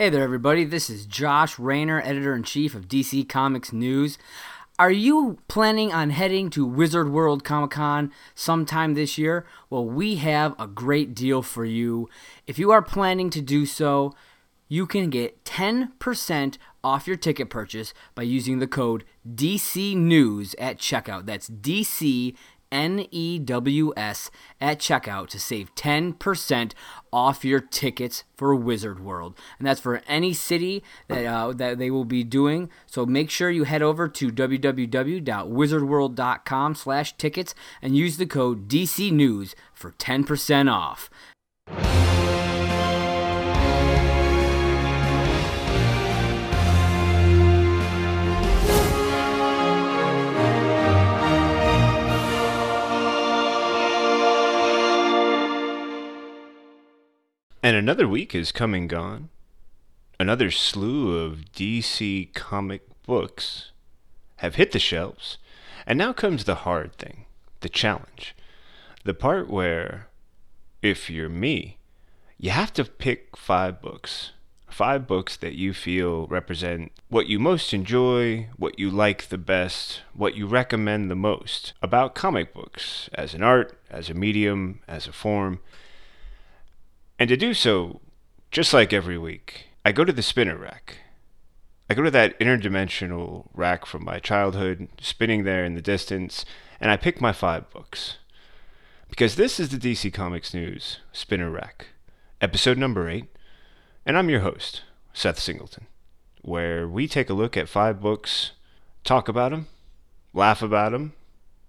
Hey there, everybody. This is Josh Rayner, editor in chief of DC Comics News. Are you planning on heading to Wizard World Comic Con sometime this year? Well, we have a great deal for you. If you are planning to do so, you can get 10% off your ticket purchase by using the code DC News at checkout. That's DC N E W S at checkout to save 10% off your tickets for Wizard World. And that's for any city that, uh, that they will be doing. So make sure you head over to www.wizardworld.com slash tickets and use the code DC News for 10% off. Another week is come and gone. Another slew of DC comic books have hit the shelves. And now comes the hard thing, the challenge. The part where, if you're me, you have to pick five books. Five books that you feel represent what you most enjoy, what you like the best, what you recommend the most about comic books as an art, as a medium, as a form. And to do so, just like every week, I go to the spinner rack. I go to that interdimensional rack from my childhood, spinning there in the distance, and I pick my five books. Because this is the DC Comics News Spinner Rack, episode number eight, and I'm your host, Seth Singleton, where we take a look at five books, talk about them, laugh about them,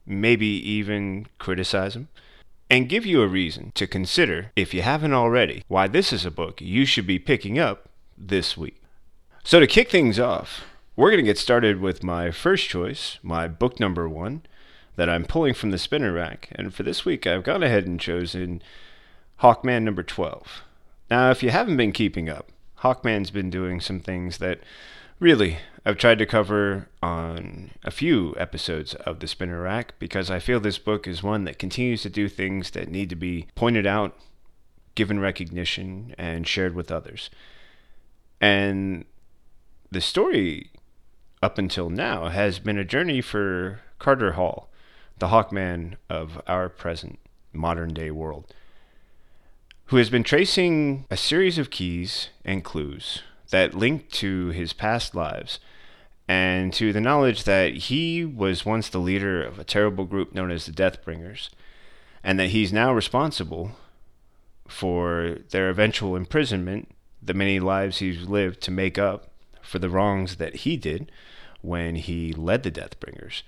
maybe even criticize them and give you a reason to consider, if you haven't already, why this is a book you should be picking up this week. So, to kick things off, we're going to get started with my first choice, my book number one, that I'm pulling from the spinner rack. And for this week, I've gone ahead and chosen Hawkman number 12. Now, if you haven't been keeping up, Hawkman's been doing some things that really I've tried to cover on a few episodes of the Spinner Rack because I feel this book is one that continues to do things that need to be pointed out, given recognition, and shared with others. And the story up until now has been a journey for Carter Hall, the Hawkman of our present modern day world, who has been tracing a series of keys and clues that link to his past lives and to the knowledge that he was once the leader of a terrible group known as the Deathbringers, and that he's now responsible for their eventual imprisonment, the many lives he's lived to make up for the wrongs that he did when he led the Deathbringers,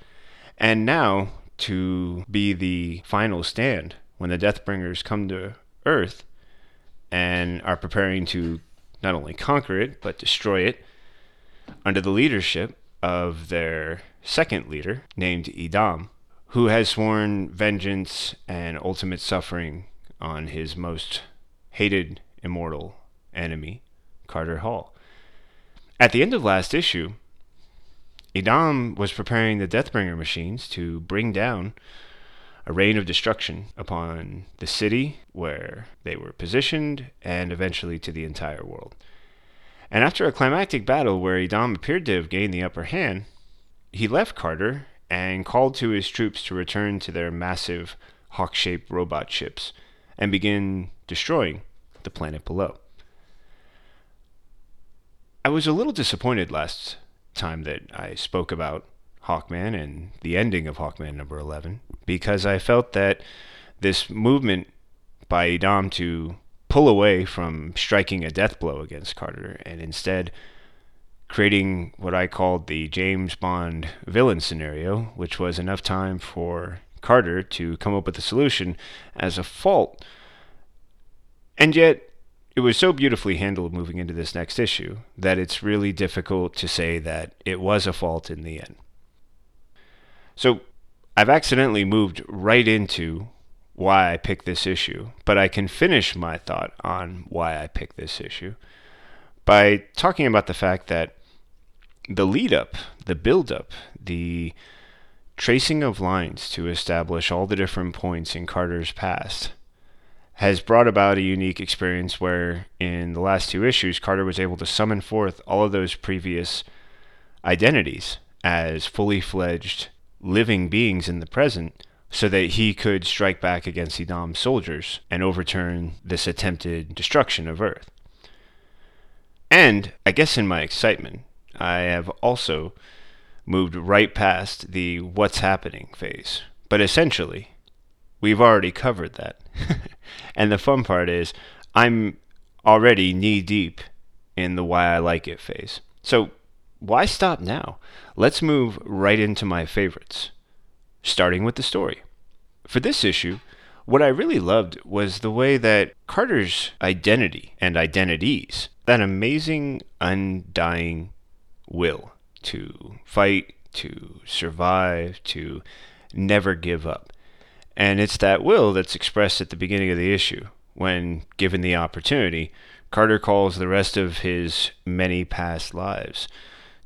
and now to be the final stand when the Deathbringers come to Earth and are preparing to not only conquer it, but destroy it under the leadership of their second leader, named Idam, who has sworn vengeance and ultimate suffering on his most hated immortal enemy, Carter Hall. At the end of last issue, Idam was preparing the Deathbringer machines to bring down a rain of destruction upon the city where they were positioned and eventually to the entire world. And after a climactic battle where Idam appeared to have gained the upper hand, he left Carter and called to his troops to return to their massive hawk shaped robot ships and begin destroying the planet below. I was a little disappointed last time that I spoke about Hawkman and the ending of Hawkman number 11 because I felt that this movement by Idam to pull away from striking a death blow against Carter and instead creating what I called the James Bond villain scenario, which was enough time for Carter to come up with a solution as a fault. And yet, it was so beautifully handled moving into this next issue that it's really difficult to say that it was a fault in the end. So, I've accidentally moved right into why I picked this issue, but I can finish my thought on why I picked this issue by talking about the fact that the lead up, the build up, the tracing of lines to establish all the different points in Carter's past has brought about a unique experience where, in the last two issues, Carter was able to summon forth all of those previous identities as fully fledged living beings in the present so that he could strike back against Idam's soldiers and overturn this attempted destruction of Earth. And I guess in my excitement, I have also moved right past the what's happening phase. But essentially, we've already covered that. and the fun part is, I'm already knee deep in the why I like it phase. So why stop now? Let's move right into my favorites, starting with the story. For this issue, what I really loved was the way that Carter's identity and identities, that amazing, undying will to fight, to survive, to never give up. And it's that will that's expressed at the beginning of the issue when, given the opportunity, Carter calls the rest of his many past lives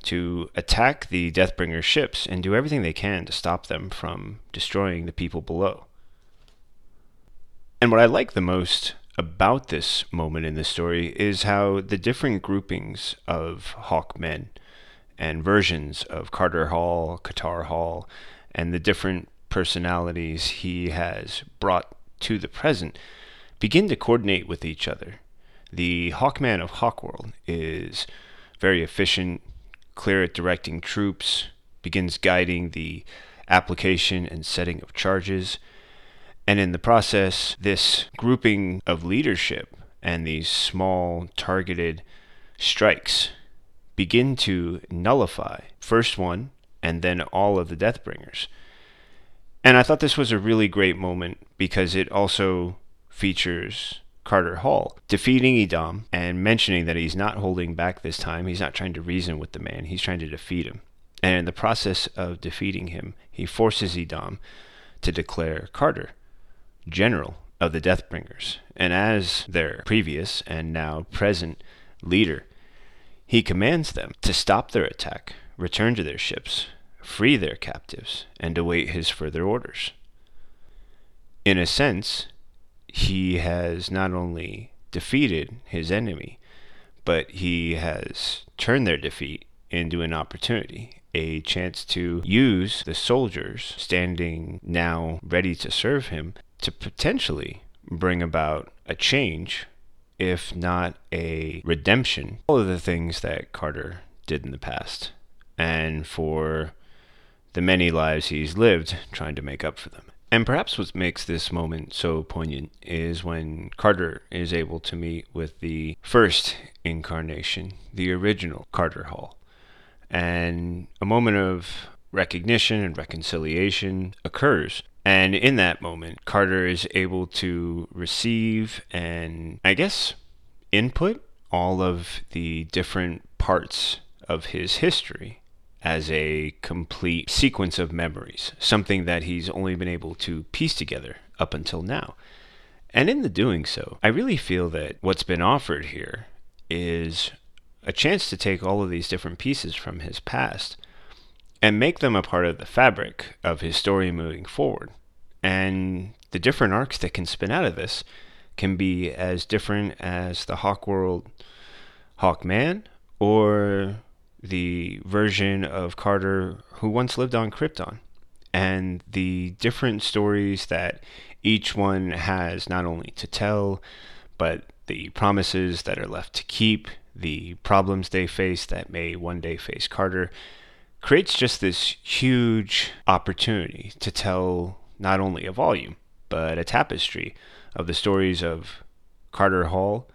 to attack the Deathbringer ships and do everything they can to stop them from destroying the people below. And what I like the most about this moment in the story is how the different groupings of Hawkmen and versions of Carter Hall, Katar Hol, and the different personalities he has brought to the present begin to coordinate with each other. The Hawkman of Hawkworld is very efficient, clear at directing troops, begins guiding the application and setting of charges. And in the process, this grouping of leadership and these small targeted strikes begin to nullify first one and then all of the Deathbringers. And I thought this was a really great moment because it also features Carter Hall, defeating Idam and mentioning that he's not holding back this time. He's not trying to reason with the man, he's trying to defeat him. And in the process of defeating him, he forces Idam to declare Carter general of the Deathbringers. And as their previous and now present leader, he commands them to stop their attack, return to their ships, free their captives, and await his further orders. In a sense, he has not only defeated his enemy, but he has turned their defeat into an opportunity, a chance to use the soldiers standing now ready to serve him to potentially bring about a change, if not a redemption, all of the things that Carter did in the past, and for the many lives he's lived trying to make up for them. And perhaps what makes this moment so poignant is when Carter is able to meet with the first incarnation, the original Carter Hall. And a moment of recognition and reconciliation occurs. And in that moment, Carter is able to receive and, I guess, input all of the different parts of his history as a complete sequence of memories, something that he's only been able to piece together up until now. And in the doing so, I really feel that what's been offered here is a chance to take all of these different pieces from his past and make them a part of the fabric of his story moving forward. And the different arcs that can spin out of this can be as different as the Hawkworld Hawkman or the version of Carter who once lived on Krypton. And the different stories that each one has not only to tell, but the promises that are left to keep, the problems they face that may one day face Carter, creates just this huge opportunity to tell not only a volume, but a tapestry of the stories of Carter Hall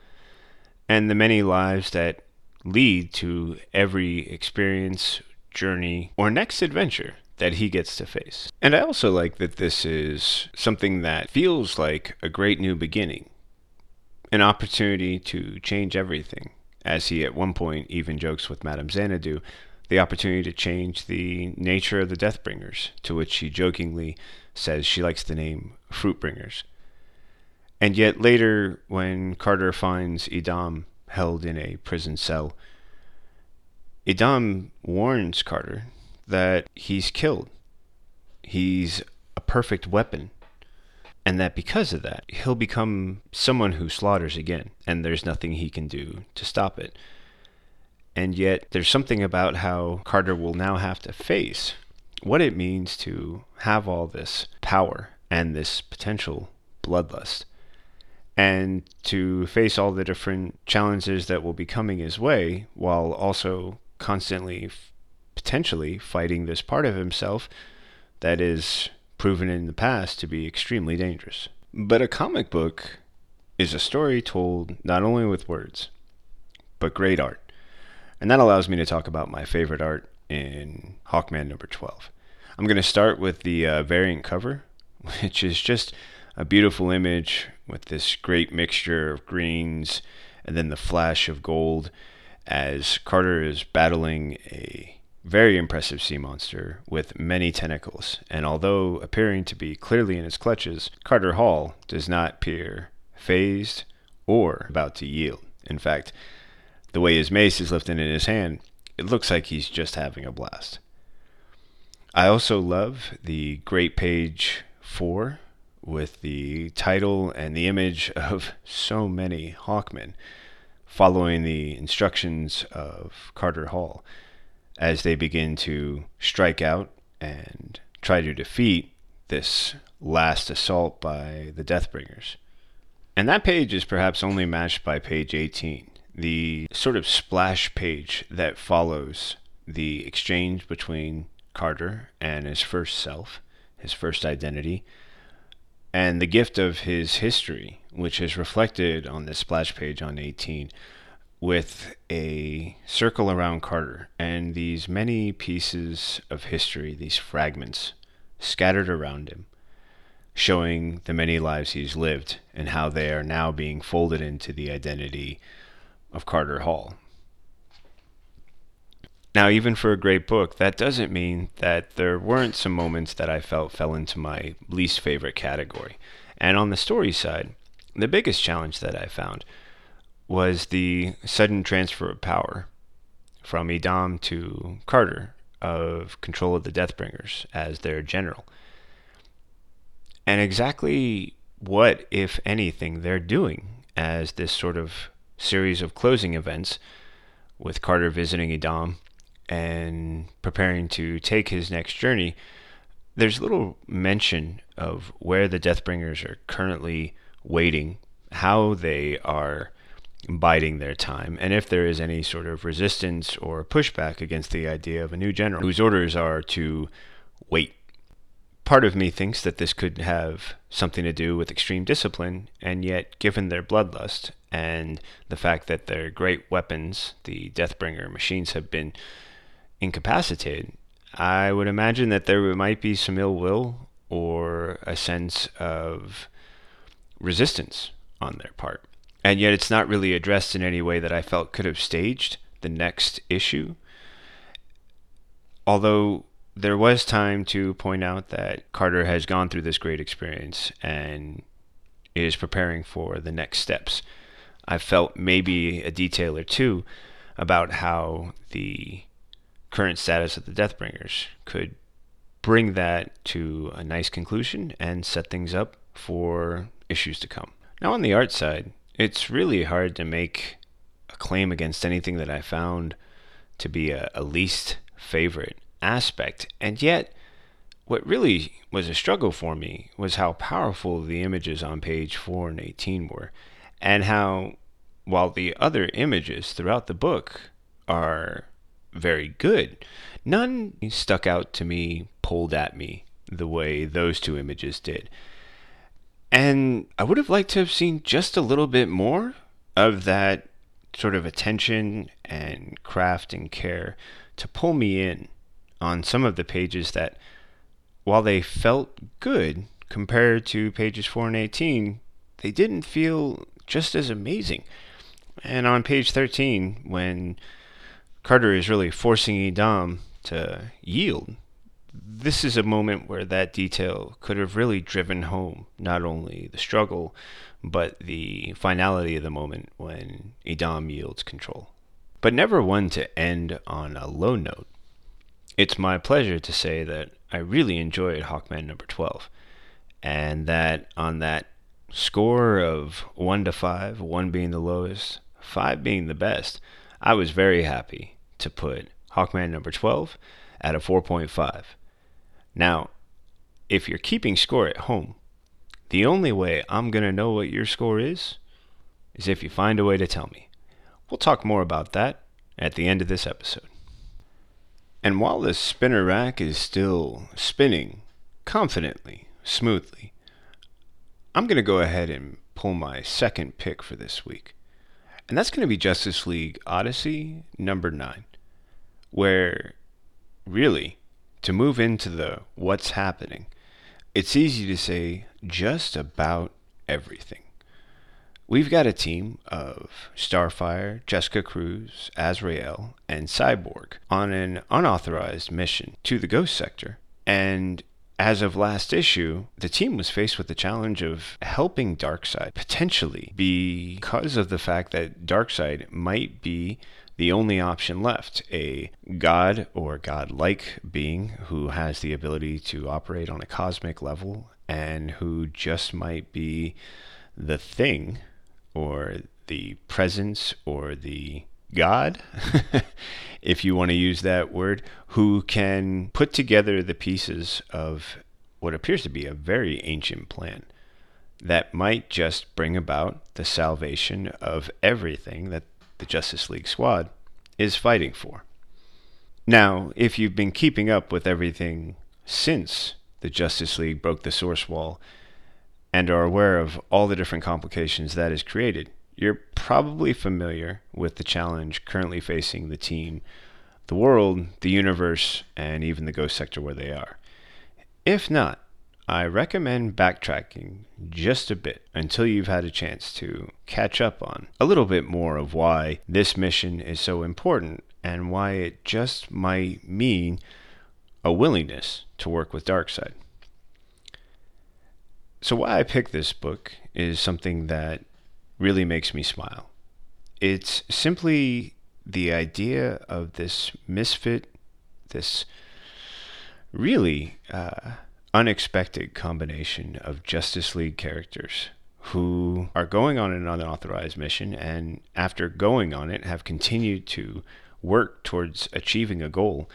and the many lives that lead to every experience, journey, or next adventure that he gets to face. And I also like that this is something that feels like a great new beginning, an opportunity to change everything, as he at one point even jokes with Madame Xanadu, the opportunity to change the nature of the Deathbringers, to which she jokingly says she likes the name Fruitbringers. And yet later, when Carter finds Idam held in a prison cell. Idam warns Carter that he's killed. He's a perfect weapon, and that because of that, he'll become someone who slaughters again, and there's nothing he can do to stop it. And yet, there's something about how Carter will now have to face what it means to have all this power and this potential bloodlust, and to face all the different challenges that will be coming his way while also constantly, potentially, fighting this part of himself that is proven in the past to be extremely dangerous. But a comic book is a story told not only with words, but great art. And that allows me to talk about my favorite art in Hawkman number 12. I'm going to start with the uh, variant cover, which is just a beautiful image with this great mixture of greens and then the flash of gold as Carter is battling a very impressive sea monster with many tentacles. And although appearing to be clearly in his clutches, Carter Hall does not appear phased or about to yield. In fact, the way his mace is lifted in his hand, it looks like he's just having a blast. I also love the great page 4 with the title and the image of so many Hawkmen following the instructions of Carter Hall as they begin to strike out and try to defeat this last assault by the Deathbringers. And that page is perhaps only matched by page 18 the sort of splash page that follows the exchange between Carter and his first self, his first identity, and the gift of his history, which is reflected on this splash page on 18 with a circle around Carter and these many pieces of history, these fragments scattered around him, showing the many lives he's lived and how they are now being folded into the identity of Carter Hall. Now, even for a great book, that doesn't mean that there weren't some moments that I felt fell into my least favorite category. And on the story side, the biggest challenge that I found was the sudden transfer of power from Edom to Carter of control of the Deathbringers as their general. And exactly what, if anything, they're doing as this sort of series of closing events with Carter visiting Edom and preparing to take his next journey, there's little mention of where the Deathbringers are currently waiting, how they are biding their time, and if there is any sort of resistance or pushback against the idea of a new general whose orders are to wait. Part of me thinks that this could have something to do with extreme discipline, and yet, given their bloodlust and the fact that their great weapons, the Deathbringer machines, have been incapacitated, I would imagine that there might be some ill will or a sense of resistance on their part. And yet, it's not really addressed in any way that I felt could have staged the next issue. Although there was time to point out that Carter has gone through this great experience and is preparing for the next steps. I felt maybe a detail or two about how the current status of the Deathbringers could bring that to a nice conclusion and set things up for issues to come. Now, on the art side, it's really hard to make a claim against anything that I found to be a, a least favorite aspect. And yet, what really was a struggle for me was how powerful the images on page 4 and 18 were, and how, while the other images throughout the book are very good, none stuck out to me, pulled at me the way those two images did. And I would have liked to have seen just a little bit more of that sort of attention and craft and care to pull me in on some of the pages that, while they felt good compared to pages 4 and 18, they didn't feel just as amazing. And on page 13, when Carter is really forcing Edom to yield, this is a moment where that detail could have really driven home not only the struggle, but the finality of the moment when Edom yields control. But never one to end on a low note. It's my pleasure to say that I really enjoyed Hawkman number 12. and that on that score of 1 to 5, 1 being the lowest, 5 being the best, I was very happy to put Hawkman number 12 at a 4.5. Now, if you're keeping score at home, the only way I'm going to know what your score is is if you find a way to tell me. We'll talk more about that at the end of this episode. And while the spinner rack is still spinning confidently, smoothly, I'm going to go ahead and pull my second pick for this week. And that's going to be Justice League Odyssey number 9, where really, to move into the what's happening, it's easy to say just about everything. We've got a team of Starfire, Jessica Cruz, Azrael, and Cyborg on an unauthorized mission to the Ghost Sector. And as of last issue, the team was faced with the challenge of helping Darkseid potentially because of the fact that Darkseid might be the only option left a god or god-like being who has the ability to operate on a cosmic level and who just might be the thing or the presence or the God, if you want to use that word, who can put together the pieces of what appears to be a very ancient plan that might just bring about the salvation of everything that the Justice League squad is fighting for. Now, if you've been keeping up with everything since the Justice League broke the source wall and are aware of all the different complications that has created, you're probably familiar with the challenge currently facing the team, the world, the universe, and even the ghost sector where they are. If not, I recommend backtracking just a bit until you've had a chance to catch up on a little bit more of why this mission is so important and why it just might mean a willingness to work with Darkseid. So, why I picked this book is something that really makes me smile. It's simply the idea of this misfit, this really uh, unexpected combination of Justice League characters who are going on an unauthorized mission and after going on it have continued to work towards achieving a goal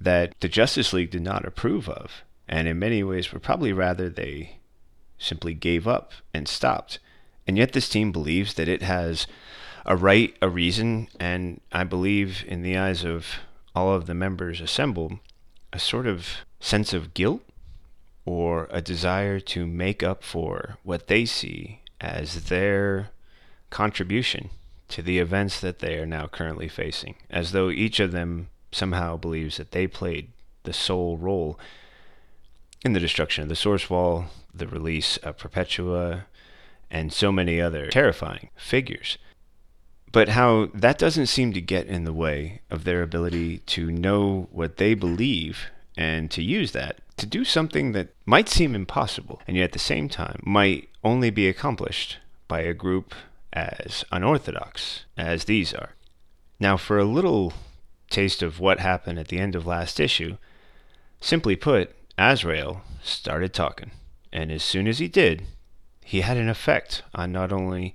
that the Justice League did not approve of and in many ways would probably rather they simply gave up and stopped and yet this team believes that it has a right a reason and I believe in the eyes of all of the members assembled a sort of sense of guilt or a desire to make up for what they see as their contribution to the events that they are now currently facing, as though each of them somehow believes that they played the sole role in the destruction of the Source Wall, the release of Perpetua, and so many other terrifying figures. But how that doesn't seem to get in the way of their ability to know what they believe and to use that to do something that might seem impossible and yet at the same time might only be accomplished by a group as unorthodox as these are. Now, for a little taste of what happened at the end of last issue, simply put, Azrael started talking, and as soon as he did, he had an effect on not only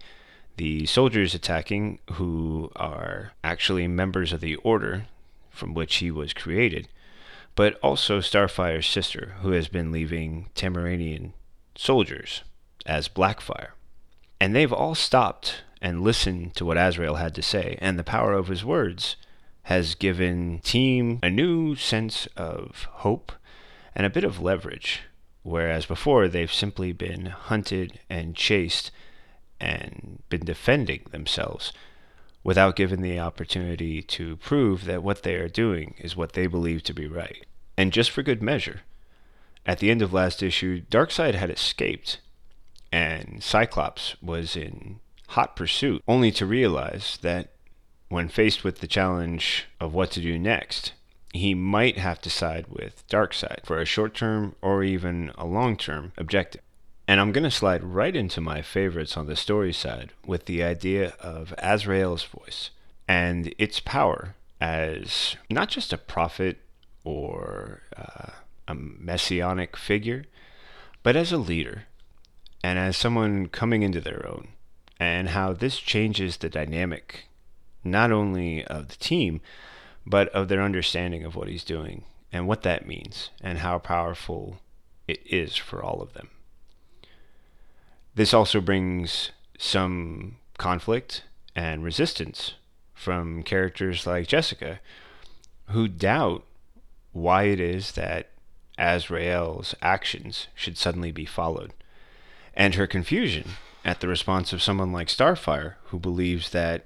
the soldiers attacking, who are actually members of the order from which he was created, but also Starfire's sister, who has been leaving Tamaranean soldiers as Blackfire. And they've all stopped and listened to what Azrael had to say, and the power of his words has given Team a new sense of hope and a bit of leverage, whereas before they've simply been hunted and chased and been defending themselves without given the opportunity to prove that what they are doing is what they believe to be right. And just for good measure, at the end of last issue, Darkseid had escaped, and Cyclops was in hot pursuit, only to realize that when faced with the challenge of what to do next, he might have to side with Darkseid for a short term or even a long term objective. And I'm going to slide right into my favorites on the story side with the idea of Azrael's voice and its power as not just a prophet or uh, a messianic figure, but as a leader and as someone coming into their own, and how this changes the dynamic not only of the team, but of their understanding of what he's doing and what that means and how powerful it is for all of them. This also brings some conflict and resistance from characters like Jessica, who doubt why it is that Azrael's actions should suddenly be followed, and her confusion at the response of someone like Starfire, who believes that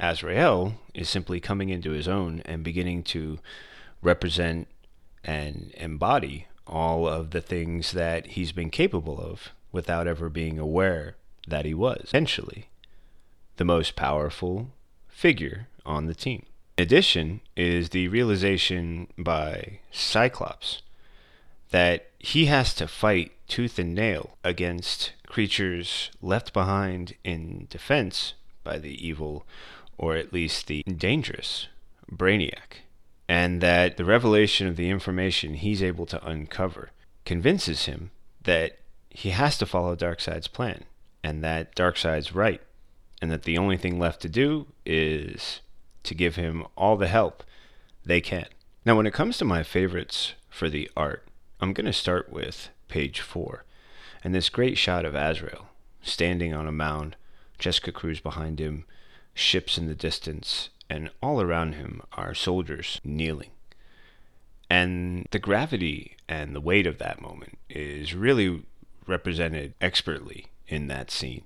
Azrael is simply coming into his own and beginning to represent and embody all of the things that he's been capable of without ever being aware that he was. Essentially, the most powerful figure on the team. In addition, is the realization by Cyclops that he has to fight tooth and nail against creatures left behind in defense by the evil, or at least the dangerous, Brainiac. And that the revelation of the information he's able to uncover convinces him that he has to follow Darkseid's plan, and that Darkseid's right, and that the only thing left to do is to give him all the help they can. Now, when it comes to my favorites for the art, I'm going to start with page four, and this great shot of Azrael standing on a mound, Jessica Cruz behind him, ships in the distance, and all around him are soldiers kneeling. And the gravity and the weight of that moment is really represented expertly in that scene.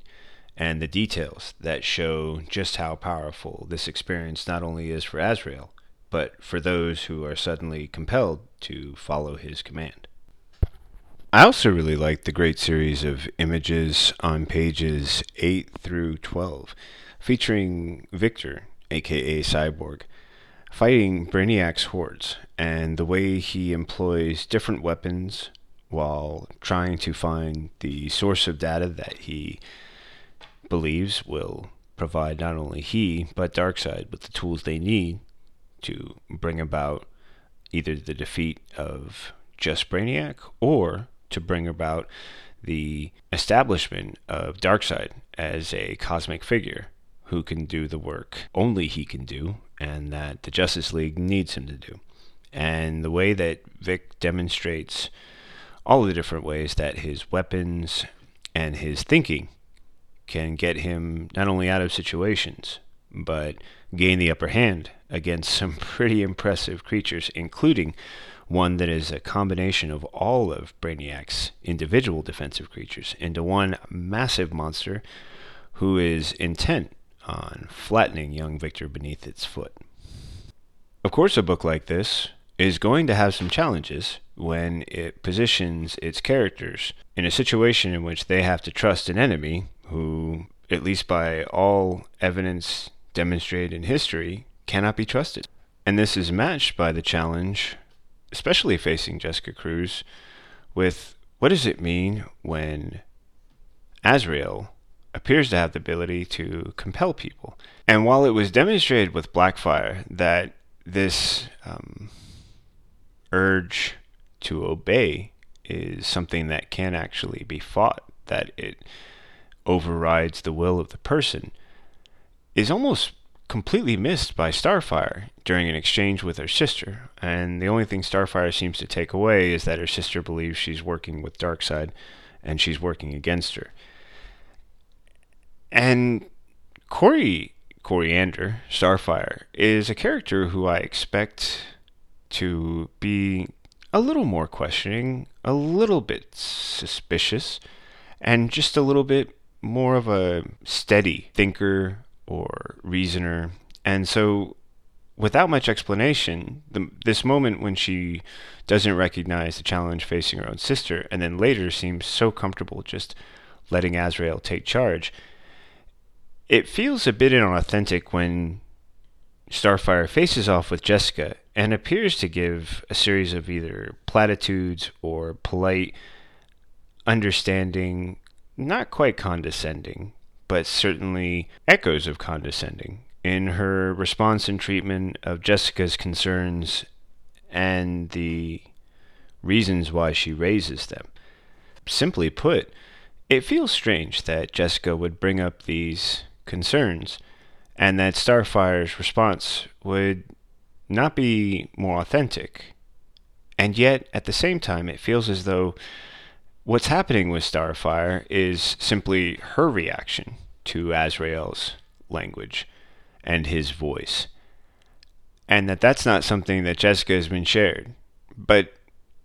And the details that show just how powerful this experience not only is for Azrael, but for those who are suddenly compelled to follow his command. I also really like the great series of images on pages 8 through 12, featuring Victor, aka Cyborg, fighting Brainiac's hordes, and the way he employs different weapons while trying to find the source of data that he believes will provide not only he, but Darkseid with the tools they need to bring about either the defeat of just Brainiac or to bring about the establishment of Darkseid as a cosmic figure who can do the work only he can do and that the Justice League needs him to do. And the way that Vic demonstrates all the different ways that his weapons and his thinking can get him not only out of situations, but gain the upper hand against some pretty impressive creatures, including one that is a combination of all of Brainiac's individual defensive creatures into one massive monster who is intent on flattening young Victor beneath its foot. Of course, a book like this is going to have some challenges when it positions its characters in a situation in which they have to trust an enemy who, at least by all evidence demonstrated in history, cannot be trusted. And this is matched by the challenge, especially facing Jessica Cruz, with what does it mean when Azrael appears to have the ability to compel people? And while it was demonstrated with Blackfire that this um, urge to obey is something that can actually be fought, that it overrides the will of the person, is almost completely missed by Starfire during an exchange with her sister. And the only thing Starfire seems to take away is that her sister believes she's working with Darkseid and she's working against her. And Corey Koriand'r, Starfire, is a character who I expect to be a little more questioning, a little bit suspicious, and just a little bit more of a steady thinker or reasoner. And so, without much explanation, the, this moment when she doesn't recognize the challenge facing her own sister, and then later seems so comfortable just letting Azrael take charge, it feels a bit inauthentic when Starfire faces off with Jessica and appears to give a series of either platitudes or polite, understanding, not quite condescending, but certainly echoes of condescending in her response and treatment of Jessica's concerns and the reasons why she raises them. simply put, it feels strange that Jessica would bring up these concerns and that Starfire's response would not be more authentic. And yet, at the same time, it feels as though what's happening with Starfire is simply her reaction to Azrael's language and his voice. And that that's not something that Jessica has been shared. But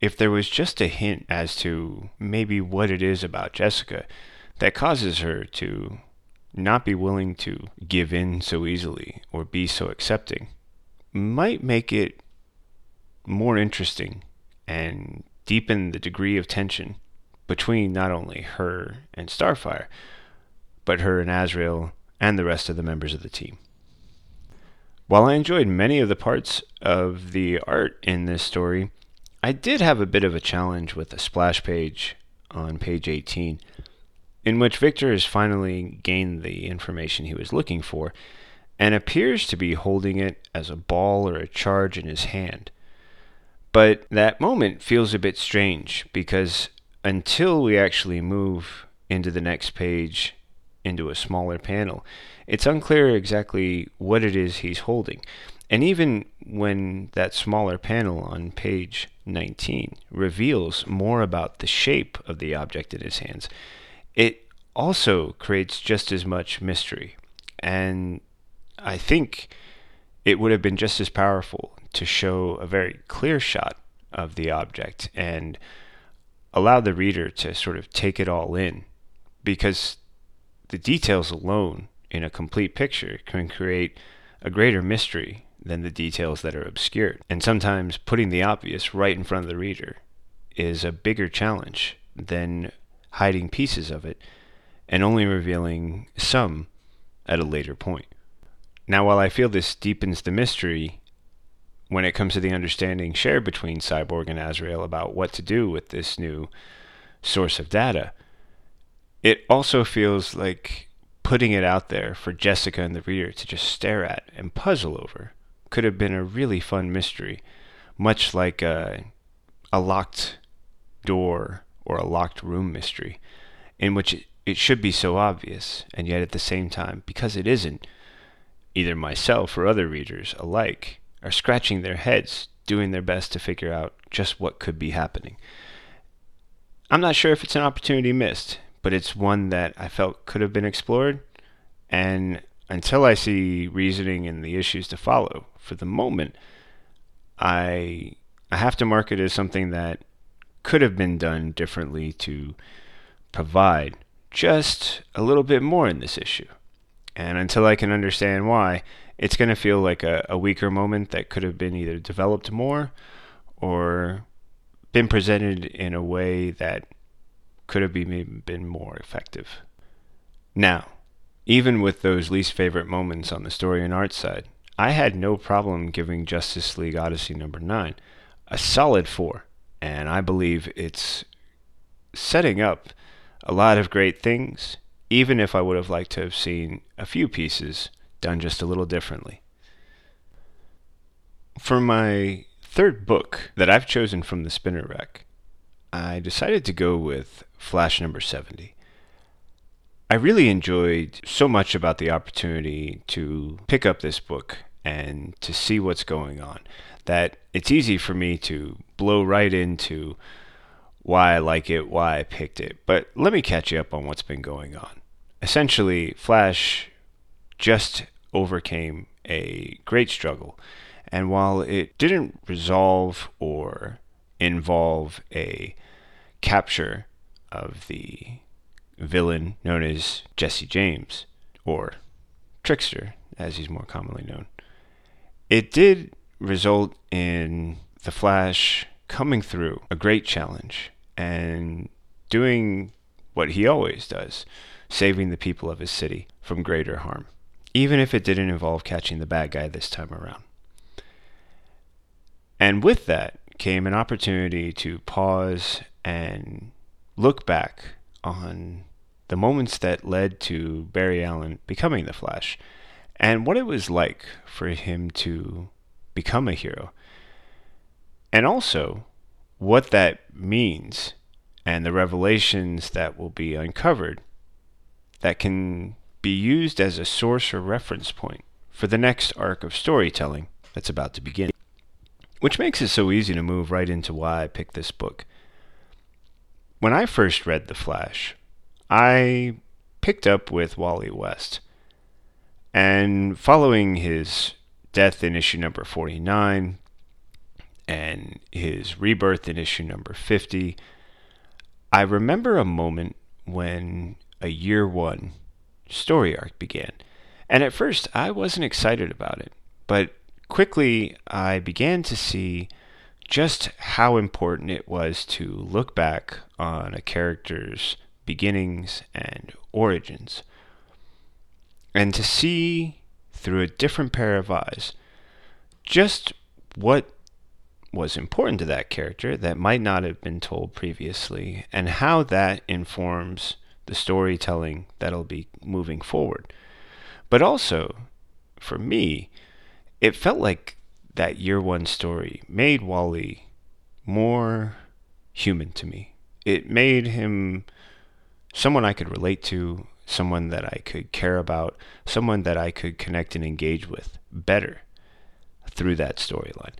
if there was just a hint as to maybe what it is about Jessica that causes her to not be willing to give in so easily or be so accepting, might make it more interesting and deepen the degree of tension between not only her and Starfire, but her and Azrael and the rest of the members of the team. While I enjoyed many of the parts of the art in this story, I did have a bit of a challenge with the splash page on page 18, in which Victor has finally gained the information he was looking for and appears to be holding it as a ball or a charge in his hand. But that moment feels a bit strange because until we actually move into the next page into a smaller panel, it's unclear exactly what it is he's holding. And even when that smaller panel on page 19 reveals more about the shape of the object in his hands, it also creates just as much mystery. And I think it would have been just as powerful to show a very clear shot of the object and allow the reader to sort of take it all in because the details alone in a complete picture can create a greater mystery than the details that are obscured. And sometimes putting the obvious right in front of the reader is a bigger challenge than hiding pieces of it and only revealing some at a later point. Now, while I feel this deepens the mystery when it comes to the understanding shared between Cyborg and Azrael about what to do with this new source of data, it also feels like putting it out there for Jessica and the reader to just stare at and puzzle over could have been a really fun mystery, much like a, a locked door or a locked room mystery, in which it, should be so obvious, and yet at the same time, because it isn't, either myself or other readers alike are scratching their heads, doing their best to figure out just what could be happening. I'm not sure if it's an opportunity missed, but it's one that I felt could have been explored. And until I see reasoning and the issues to follow, for the moment, I I have to mark it as something that could have been done differently to provide just a little bit more in this issue. And until I can understand why, it's going to feel like a, a weaker moment that could have been either developed more or been presented in a way that could have been, been more effective. Now, even with those least favorite moments on the story and art side, I had no problem giving Justice League Odyssey number 9 a solid 4, and I believe it's setting up a lot of great things, even if I would have liked to have seen a few pieces done just a little differently. For my third book that I've chosen from the spinner rack, I decided to go with Flash number 70. I really enjoyed so much about the opportunity to pick up this book and to see what's going on that it's easy for me to blow right into why I like it, why I picked it. But let me catch you up on what's been going on. Essentially, Flash just overcame a great struggle. And while it didn't resolve or involve a capture of the villain known as Jesse James, or Trickster, as he's more commonly known, it did result in the Flash coming through a great challenge and doing what he always does, saving the people of his city from greater harm, even if it didn't involve catching the bad guy this time around. And with that came an opportunity to pause and look back on the moments that led to Barry Allen becoming the Flash and what it was like for him to become a hero. And also what that means and the revelations that will be uncovered that can be used as a source or reference point for the next arc of storytelling that's about to begin. Which makes it so easy to move right into why I picked this book. When I first read The Flash, I picked up with Wally West. And following his death in issue number 49 and his rebirth in issue number 50, I remember a moment when a year one story arc began. And at first, I wasn't excited about it, but quickly I began to see just how important it was to look back on a character's beginnings and origins and to see through a different pair of eyes just what was important to that character that might not have been told previously and how that informs the storytelling that'll be moving forward. But also, for me, it felt like that year one story made Wally more human to me. It made him someone I could relate to, someone that I could care about, someone that I could connect and engage with better through that storyline.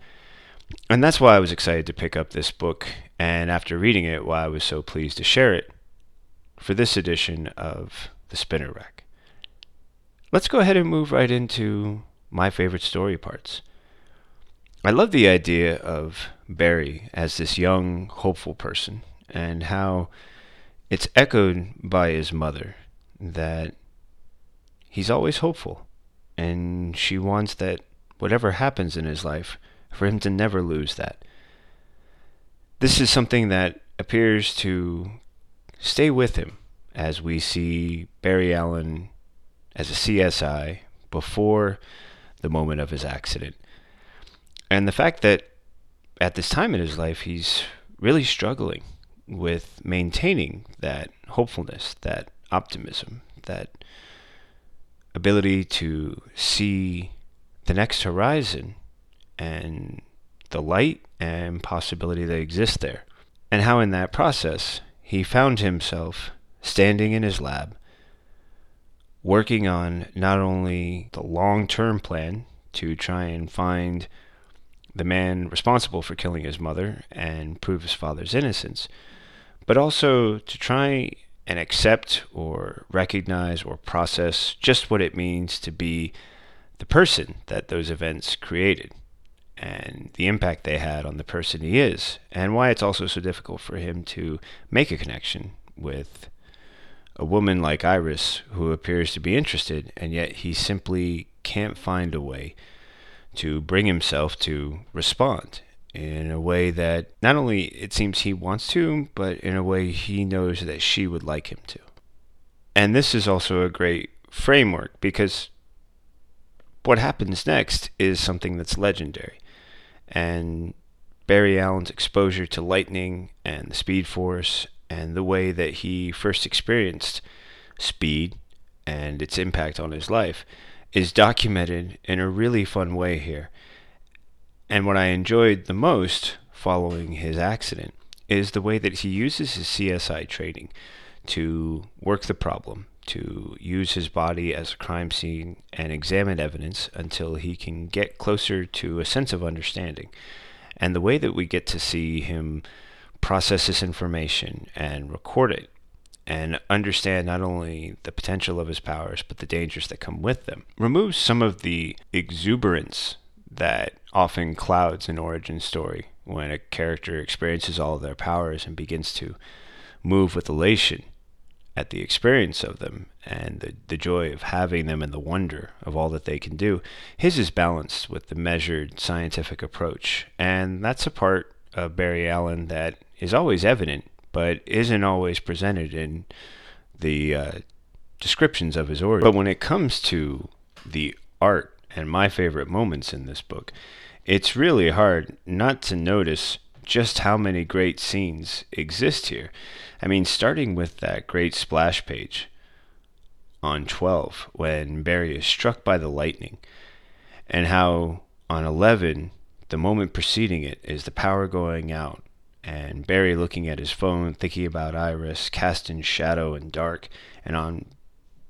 And that's why I was excited to pick up this book, and after reading it, why I was so pleased to share it for this edition of The Spinner Rack. Let's go ahead and move right into my favorite story parts. I love the idea of Barry as this young, hopeful person, and how it's echoed by his mother that he's always hopeful, and she wants that whatever happens in his life, for him to never lose that. This is something that appears to stay with him as we see Barry Allen as a CSI before the moment of his accident. And the fact that at this time in his life, he's really struggling with maintaining that hopefulness, that optimism, that ability to see the next horizon and the light and possibility that exists there. And how in that process he found himself standing in his lab, working on not only the long term plan to try and find the man responsible for killing his mother and prove his father's innocence, but also to try and accept or recognize or process just what it means to be the person that those events created and the impact they had on the person he is, and why it's also so difficult for him to make a connection with a woman like Iris who appears to be interested, and yet he simply can't find a way to bring himself to respond in a way that not only it seems he wants to, but in a way he knows that she would like him to. And this is also a great framework because what happens next is something that's legendary and Barry Allen's exposure to lightning and the Speed Force and the way that he first experienced speed and its impact on his life is documented in a really fun way here. And what I enjoyed the most following his accident is the way that he uses his CSI training to work the problem, to use his body as a crime scene and examine evidence until he can get closer to a sense of understanding. And the way that we get to see him process this information and record it and understand not only the potential of his powers but the dangers that come with them removes some of the exuberance that often clouds an origin story when a character experiences all of their powers and begins to move with elation at the experience of them and the, the joy of having them and the wonder of all that they can do. His is balanced with the measured scientific approach. And that's a part of Barry Allen that is always evident, but isn't always presented in the uh, descriptions of his origin. But when it comes to the art and my favorite moments in this book, it's really hard not to notice just how many great scenes exist here. I mean, starting with that great splash page on 12 when Barry is struck by the lightning, and how on 11, the moment preceding it is the power going out and Barry looking at his phone, thinking about Iris, cast in shadow and dark, and on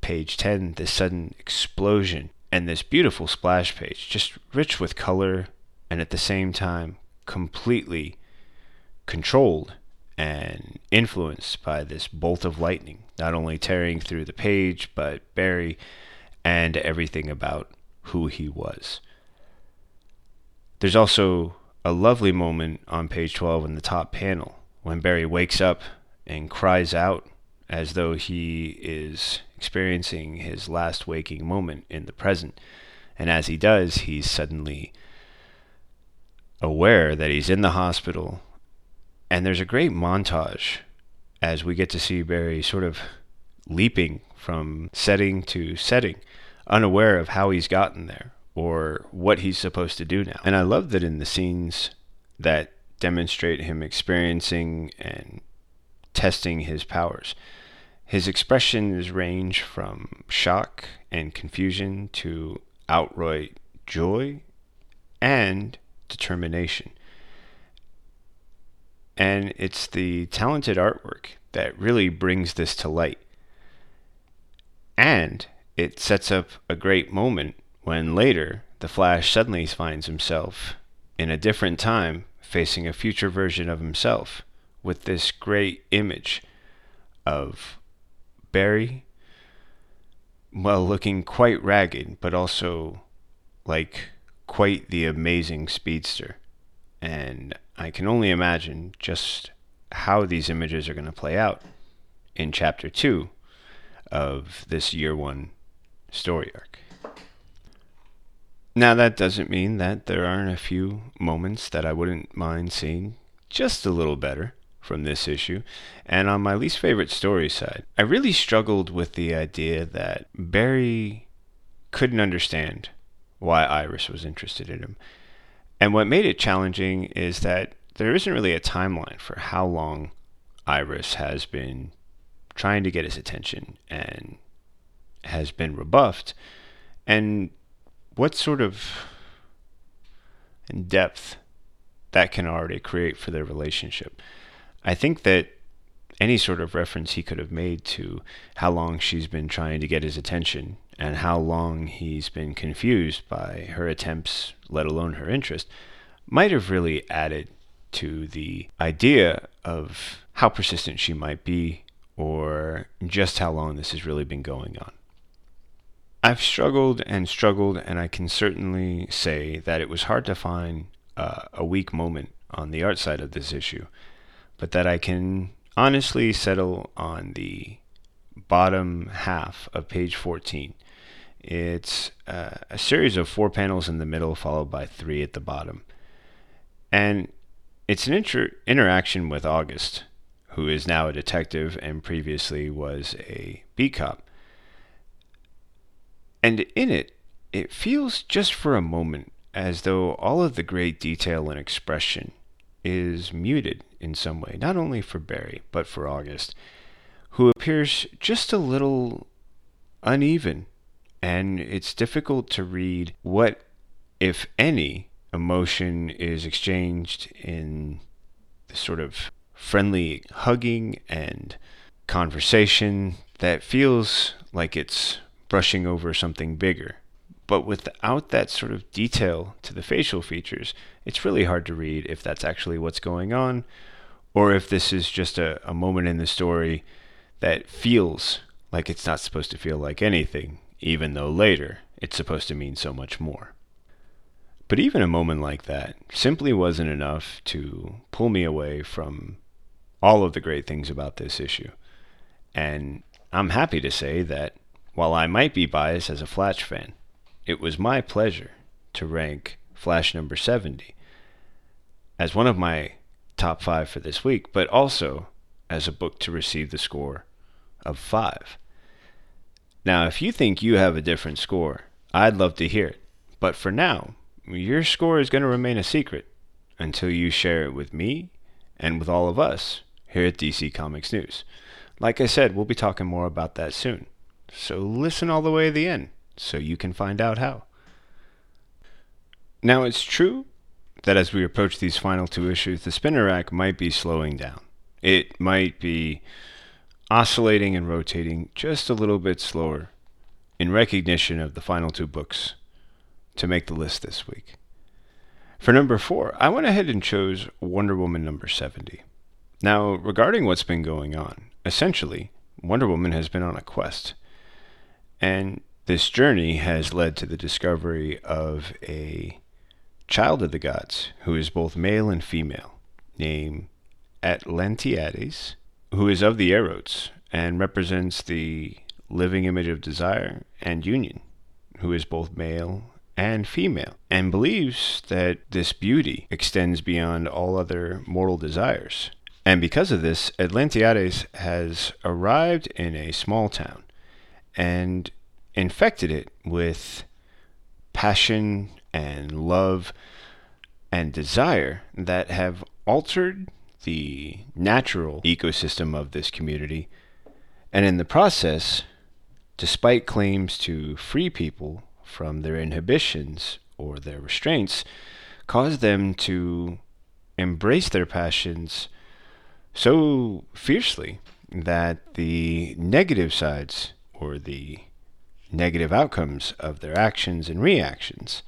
page 10, the sudden explosion and this beautiful splash page, just rich with color and at the same time completely controlled and influenced by this bolt of lightning, not only tearing through the page, but Barry and everything about who he was. There's also a lovely moment on page 12 in the top panel when Barry wakes up and cries out as though he is experiencing his last waking moment in the present. And as he does, he's suddenly aware that he's in the hospital. And there's a great montage as we get to see Barry sort of leaping from setting to setting, unaware of how he's gotten there or what he's supposed to do now. And I love that in the scenes that demonstrate him experiencing and testing his powers. His expressions range from shock and confusion to outright joy and determination. And it's the talented artwork that really brings this to light. And it sets up a great moment when later the Flash suddenly finds himself in a different time facing a future version of himself with this great image of Barry, well, looking quite ragged, but also like quite the amazing speedster. And I can only imagine just how these images are going to play out in chapter two of this year one story arc. Now, that doesn't mean that there aren't a few moments that I wouldn't mind seeing just a little better from this issue. And on my least favorite story side, I really struggled with the idea that Barry couldn't understand why Iris was interested in him. And what made it challenging is that there isn't really a timeline for how long Iris has been trying to get his attention and has been rebuffed. And what sort of depth that can already create for their relationship. I think that any sort of reference he could have made to how long she's been trying to get his attention and how long he's been confused by her attempts, let alone her interest, might have really added to the idea of how persistent she might be or just how long this has really been going on. I've struggled and struggled, and I can certainly say that it was hard to find uh, a weak moment on the art side of this issue, but that I can honestly settle on the bottom half of page 14. It's uh, a series of four panels in the middle, followed by three at the bottom. And it's an inter- interaction with August, who is now a detective and previously was a B cop. And in it, it feels just for a moment as though all of the great detail and expression is muted in some way, not only for Barry, but for August, who appears just a little uneven. And it's difficult to read what, if any, emotion is exchanged in the sort of friendly hugging and conversation that feels like it's brushing over something bigger. But without that sort of detail to the facial features, it's really hard to read if that's actually what's going on or if this is just a, a moment in the story that feels like it's not supposed to feel like anything, even though later it's supposed to mean so much more. But even a moment like that simply wasn't enough to pull me away from all of the great things about this issue. And I'm happy to say that while I might be biased as a Flash fan, it was my pleasure to rank Flash number 70 as one of my top five for this week, but also as a book to receive the score of five. Now, if you think you have a different score, I'd love to hear it. But for now, your score is going to remain a secret until you share it with me and with all of us here at DC Comics News. Like I said, we'll be talking more about that soon. So listen all the way to the end so you can find out how. Now, it's true that as we approach these final two issues, the spinner rack might be slowing down. It might be oscillating and rotating just a little bit slower in recognition of the final two books to make the list this week. For number four, I went ahead and chose Wonder Woman number 70. Now, regarding what's been going on, essentially, Wonder Woman has been on a quest. And this journey has led to the discovery of a child of the gods who is both male and female, named Atlantiades, who is of the Erotes and represents the living image of desire and union, who is both male and female, and believes that this beauty extends beyond all other mortal desires. And because of this, Atlantiades has arrived in a small town and infected it with passion and love and desire that have altered the natural ecosystem of this community. And in the process, despite claims to free people from their inhibitions or their restraints cause them to embrace their passions so fiercely that the negative sides or the negative outcomes of their actions and reactions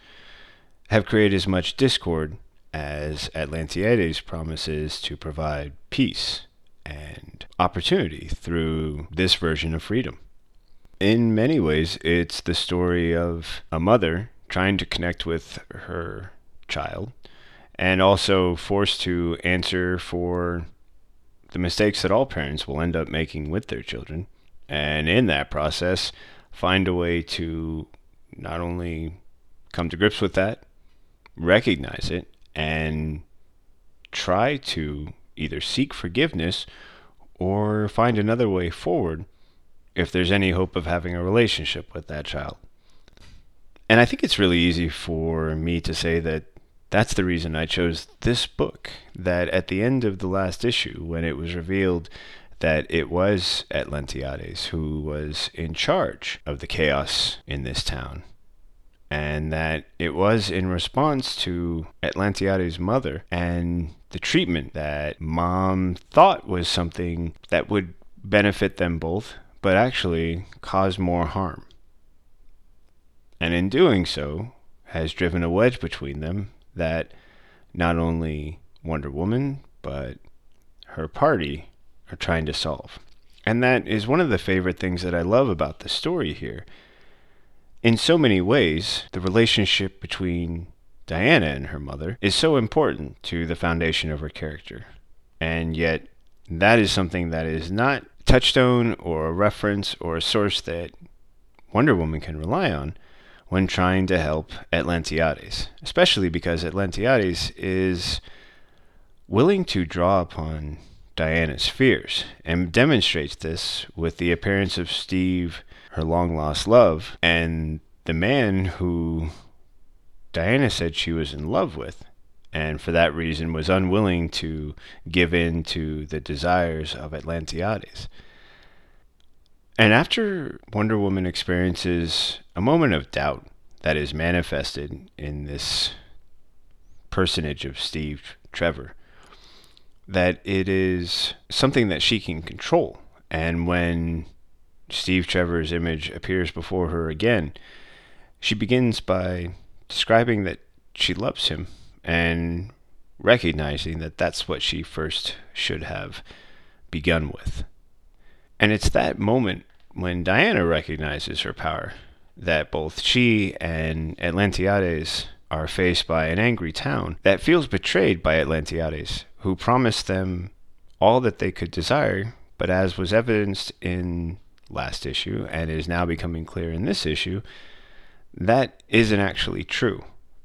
have created as much discord as Atlantiades promises to provide peace and opportunity through this version of freedom in many ways, it's the story of a mother trying to connect with her child and also forced to answer for the mistakes that all parents will end up making with their children. And in that process, find a way to not only come to grips with that, recognize it, and try to either seek forgiveness or find another way forward if there's any hope of having a relationship with that child. And I think it's really easy for me to say that that's the reason I chose this book. That at the end of the last issue, when it was revealed that it was Atlantiades who was in charge of the chaos in this town, and that it was in response to Atlantiades' mother and the treatment that mom thought was something that would benefit them both but actually cause more harm. And in doing so, has driven a wedge between them that not only Wonder Woman, but her party are trying to solve. And that is one of the favorite things that I love about the story here. In so many ways, the relationship between Diana and her mother is so important to the foundation of her character. And yet, that is something that is not touchstone or a reference or a source that Wonder Woman can rely on when trying to help Atlantiades, especially because Atlantiades is willing to draw upon Diana's fears and demonstrates this with the appearance of Steve, her long lost love, and the man who Diana said she was in love with and for that reason was unwilling to give in to the desires of Atlantiades. And after Wonder Woman experiences a moment of doubt that is manifested in this personage of Steve Trevor, that it is something that she can control. And when Steve Trevor's image appears before her again, she begins by describing that she loves him and recognizing that that's what she first should have begun with. And it's that moment when Diana recognizes her power that both she and Atlantiades are faced by an angry town that feels betrayed by Atlantiades, who promised them all that they could desire, but as was evidenced in last issue and is now becoming clear in this issue, that isn't actually true.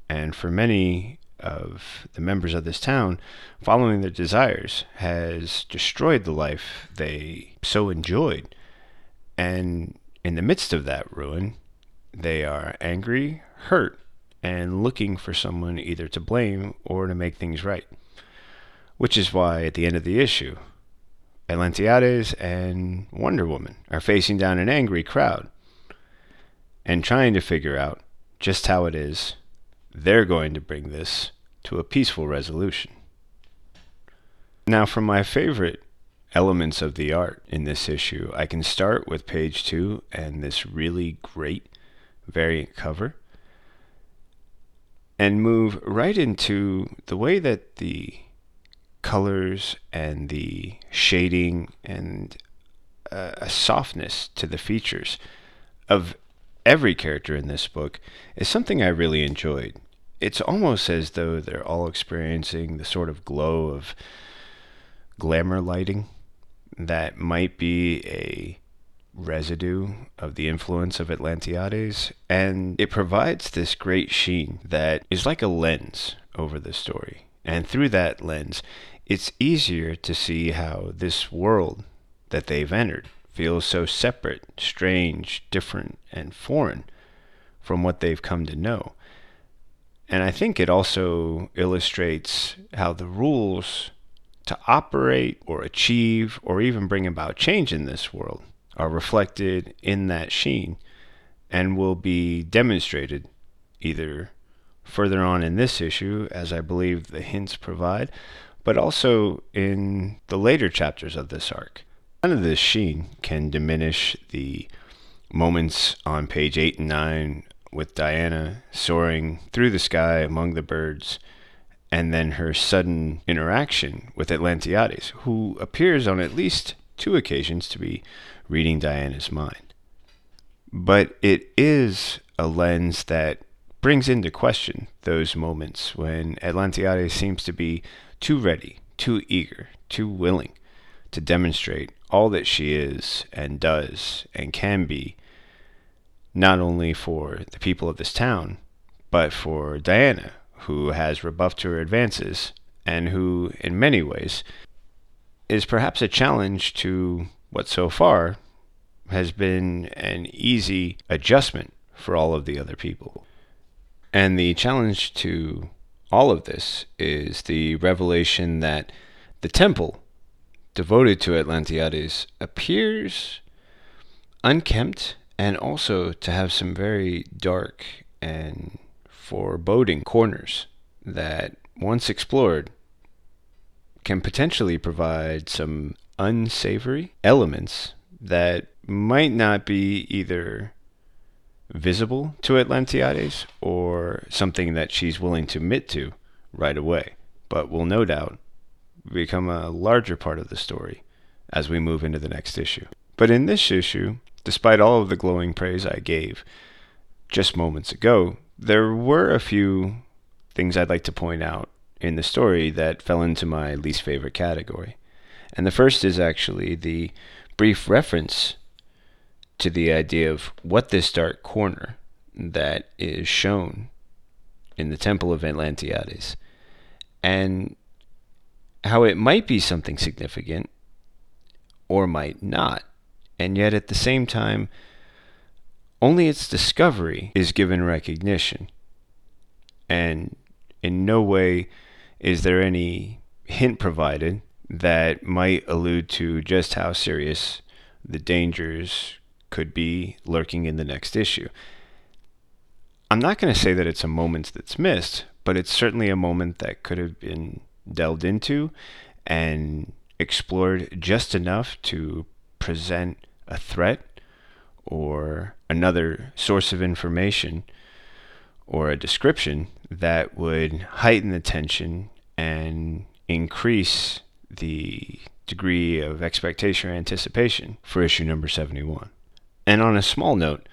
And for many of the members of this town following their desires has destroyed the life they so enjoyed. And in the midst of that ruin, they are angry, hurt, and looking for someone either to blame or to make things right. Which is why, at the end of the issue, Atlantiades and Wonder Woman are facing down an angry crowd and trying to figure out just how it is they're going to bring this to a peaceful resolution. Now, for my favorite elements of the art in this issue, I can start with page two and this really great variant cover and move right into the way that the colors and the shading and uh, a softness to the features of every character in this book is something I really enjoyed. It's almost as though they're all experiencing the sort of glow of glamour lighting that might be a residue of the influence of Atlantiades, and it provides this great sheen that is like a lens over the story. And through that lens, it's easier to see how this world that they've entered feels so separate, strange, different, and foreign from what they've come to know. And I think it also illustrates how the rules to operate or achieve or even bring about change in this world are reflected in that sheen and will be demonstrated either further on in this issue, as I believe the hints provide, but also in the later chapters of this arc. None of this sheen can diminish the moments on page 8 and 9 with Diana soaring through the sky among the birds and then her sudden interaction with Atlantiades, who appears on at least two occasions to be reading Diana's mind. But it is a lens that brings into question those moments when Atlantiades seems to be too ready, too eager, too willing to demonstrate all that she is and does and can be, not only for the people of this town, but for Diana, who has rebuffed her advances, and who, in many ways, is perhaps a challenge to what so far has been an easy adjustment for all of the other people. And the challenge to all of this is the revelation that the temple devoted to Atlantiades appears unkempt and also to have some very dark and foreboding corners that, once explored, can potentially provide some unsavory elements that might not be either visible to Atlantiades or something that she's willing to admit to right away, but will no doubt become a larger part of the story as we move into the next issue. But in this issue, despite all of the glowing praise I gave just moments ago, there were a few things I'd like to point out in the story that fell into my least favorite category. And the first is actually the brief reference to the idea of what this dark corner that is shown in the Temple of Atlantiades and how it might be something significant or might not. And yet at the same time, only its discovery is given recognition. And in no way is there any hint provided that might allude to just how serious the dangers could be lurking in the next issue. I'm not going to say that it's a moment that's missed, but it's certainly a moment that could have been delved into and explored just enough to present a threat or another source of information or a description that would heighten the tension and increase the degree of expectation or anticipation for issue number 71. And on a small note,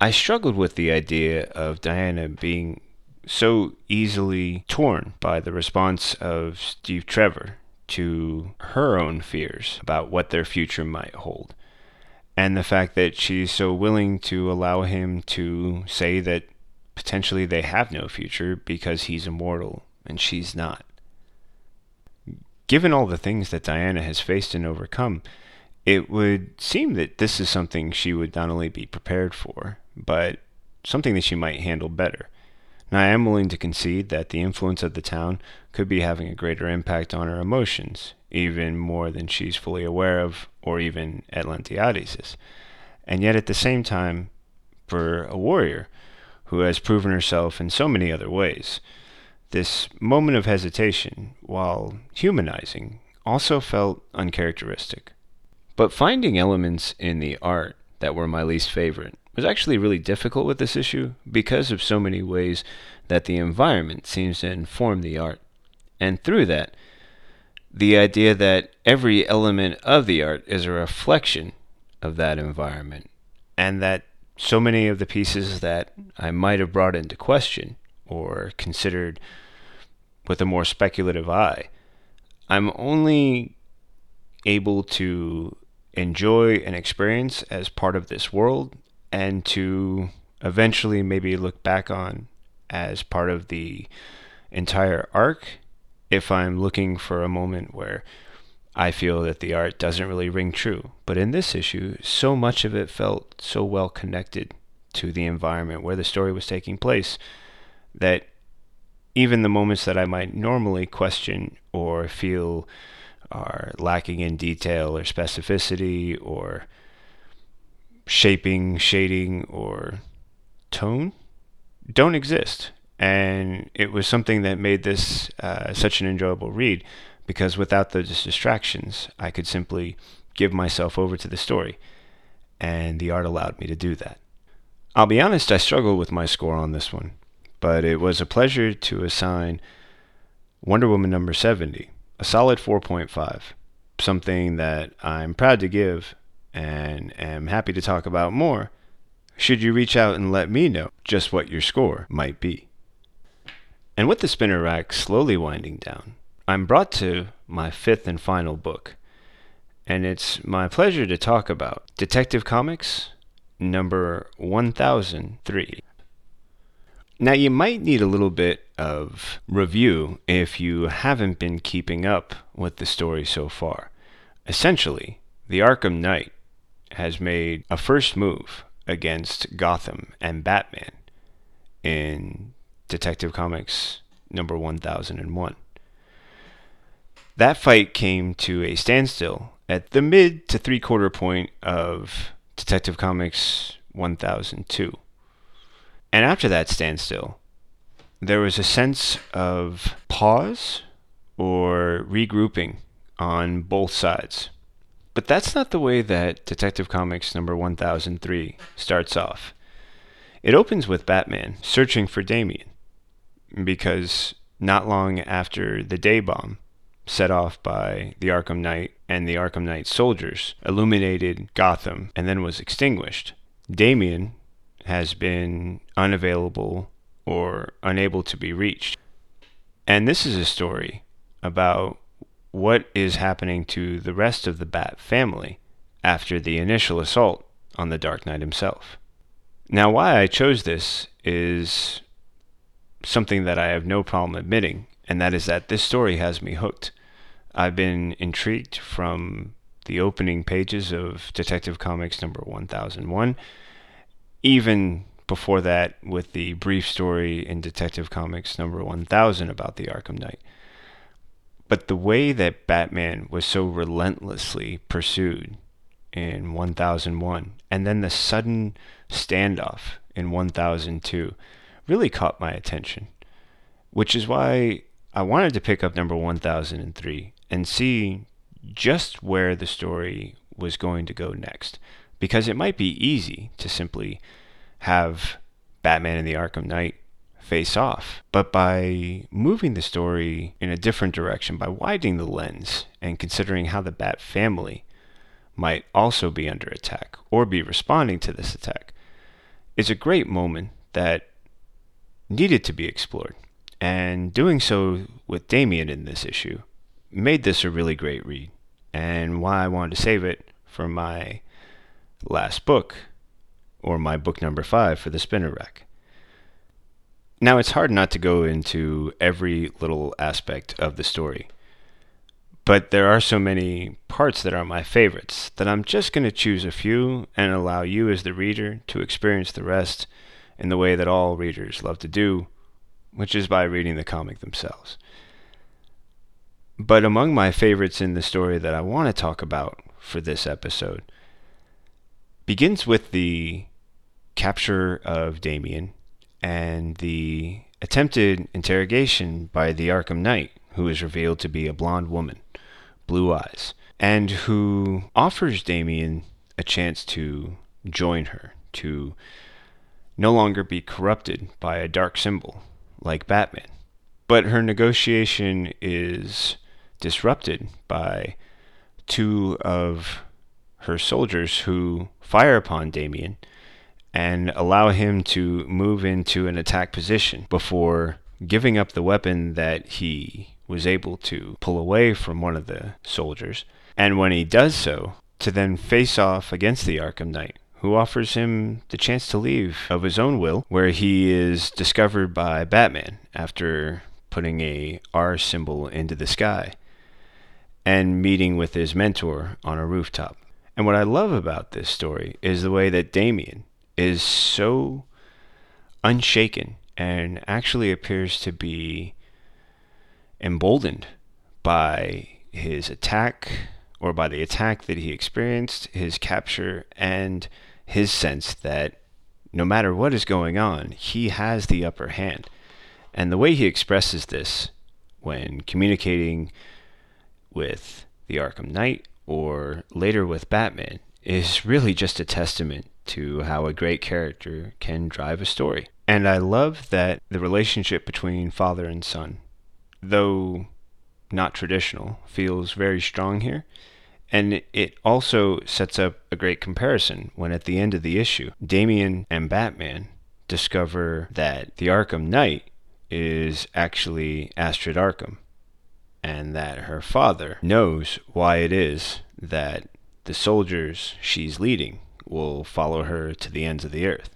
I struggled with the idea of Diana being so easily torn by the response of Steve Trevor to her own fears about what their future might hold and the fact that she's so willing to allow him to say that potentially they have no future because he's immortal and she's not. Given all the things that Diana has faced and overcome, it would seem that this is something she would not only be prepared for, but something that she might handle better. Now, I am willing to concede that the influence of the town could be having a greater impact on her emotions, even more than she's fully aware of, or even Atlantiades. And yet, at the same time, for a warrior who has proven herself in so many other ways, This moment of hesitation, while humanizing, also felt uncharacteristic. But finding elements in the art that were my least favorite was actually really difficult with this issue because of so many ways that the environment seems to inform the art. And through that, the idea that every element of the art is a reflection of that environment, and that so many of the pieces that I might have brought into question or considered with a more speculative eye, I'm only able to enjoy and experience as part of this world and to eventually maybe look back on as part of the entire arc if I'm looking for a moment where I feel that the art doesn't really ring true. But in this issue, so much of it felt so well connected to the environment where the story was taking place that even the moments that I might normally question or feel are lacking in detail or specificity or shaping, shading, or tone don't exist. And it was something that made this uh, such an enjoyable read because without those distractions, I could simply give myself over to the story. And the art allowed me to do that. I'll be honest, I struggled with my score on this one, but it was a pleasure to assign Wonder Woman number 70 a solid 4.5, something that I'm proud to give and am happy to talk about more should you reach out and let me know just what your score might be. And with the spinner rack slowly winding down, I'm brought to my fifth and final book, and it's my pleasure to talk about Detective Comics number 1003. Now, you might need a little bit of review if you haven't been keeping up with the story so far. Essentially, the Arkham Knight has made a first move against Gotham and Batman in Detective Comics number 1001. That fight came to a standstill at the mid to three quarter point of Detective Comics 1002. And after that standstill, there was a sense of pause or regrouping on both sides. But that's not the way that Detective Comics number 1003 starts off. It opens with Batman searching for Damian because not long after the day bomb set off by the Arkham Knight and the Arkham Knight soldiers illuminated Gotham and then was extinguished, Damian has been unavailable or unable to be reached. And this is a story about what is happening to the rest of the Bat family after the initial assault on the Dark Knight himself. Now, why I chose this is something that I have no problem admitting, and that is that this story has me hooked. I've been intrigued from the opening pages of Detective Comics number 1001 even before that with the brief story in Detective Comics number 1000 about the Arkham Knight. But the way that Batman was so relentlessly pursued in 1001 and then the sudden standoff in 1002 really caught my attention, which is why I wanted to pick up number 1003 and see just where the story was going to go next because it might be easy to simply have Batman and the Arkham Knight face off. But by moving the story in a different direction, by widening the lens and considering how the Bat family might also be under attack or be responding to this attack, is a great moment that needed to be explored. And doing so with Damian in this issue made this a really great read, and why I wanted to save it for my last book, or my book number five for the spinner rack. Now, it's hard not to go into every little aspect of the story, but there are so many parts that are my favorites that I'm just going to choose a few and allow you, as the reader, to experience the rest in the way that all readers love to do, which is by reading the comic themselves. But among my favorites in the story that I want to talk about for this episode begins with the capture of Damian and the attempted interrogation by the Arkham Knight, who is revealed to be a blonde woman, blue eyes, and who offers Damian a chance to join her, to no longer be corrupted by a dark symbol like Batman. But her negotiation is disrupted by two of her soldiers who fire upon Damian and allow him to move into an attack position before giving up the weapon that he was able to pull away from one of the soldiers. And when he does so, to then face off against the Arkham Knight, who offers him the chance to leave of his own will, where he is discovered by Batman after putting a R symbol into the sky and meeting with his mentor on a rooftop. And what I love about this story is the way that Damian is so unshaken and actually appears to be emboldened by his attack or by the attack that he experienced, his capture, and his sense that no matter what is going on, he has the upper hand. And the way he expresses this when communicating with the Arkham Knight or later with Batman is really just a testament to how a great character can drive a story. And I love that the relationship between father and son, though not traditional, feels very strong here. And it also sets up a great comparison when at the end of the issue, Damian and Batman discover that the Arkham Knight is actually Astrid Arkham and that her father knows why it is that the soldiers she's leading will follow her to the ends of the earth.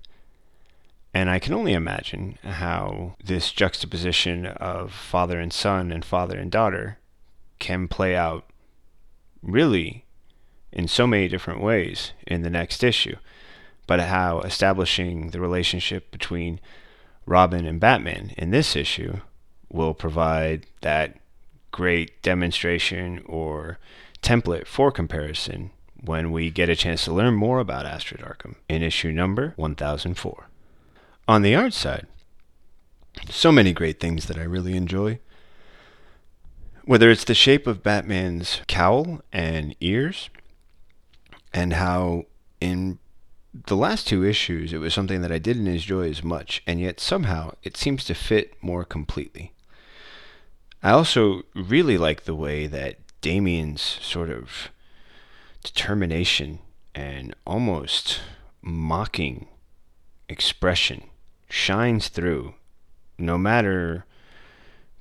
And I can only imagine how this juxtaposition of father and son and father and daughter can play out really in so many different ways in the next issue, but how establishing the relationship between Robin and Batman in this issue will provide that great demonstration or template for comparison when we get a chance to learn more about Astrid Arkham in issue number 1004. On the art side, so many great things that I really enjoy. Whether it's the shape of Batman's cowl and ears, and how in the last two issues it was something that I didn't enjoy as much, and yet somehow it seems to fit more completely. I also really like the way that Damian's sort of determination and almost mocking expression shines through no matter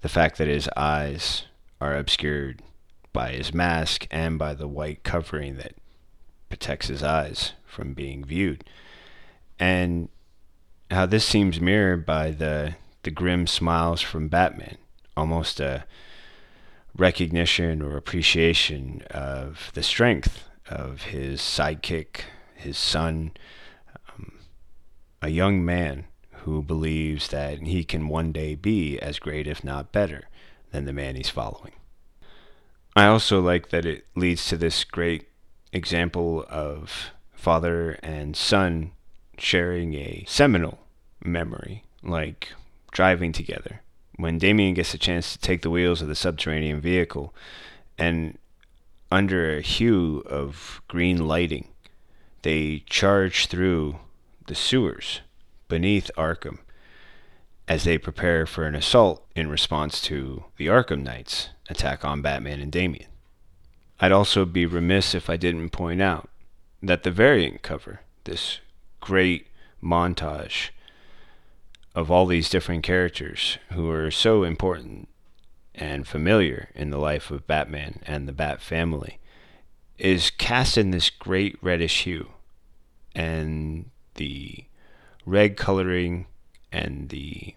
the fact that his eyes are obscured by his mask and by the white covering that protects his eyes from being viewed. And how this seems mirrored by the the grim smiles from Batman, almost a recognition or appreciation of the strength of his sidekick, his son, um, a young man who believes that he can one day be as great, if not better, than the man he's following. I also like that it leads to this great example of father and son sharing a seminal memory, like driving together. When Damian gets a chance to take the wheels of the subterranean vehicle and under a hue of green lighting, they charge through the sewers beneath Arkham as they prepare for an assault in response to the Arkham Knights' attack on Batman and Damian. I'd also be remiss if I didn't point out that the variant cover, this great montage of all these different characters who are so important and familiar in the life of Batman and the Bat family, is cast in this great reddish hue. And the red coloring and the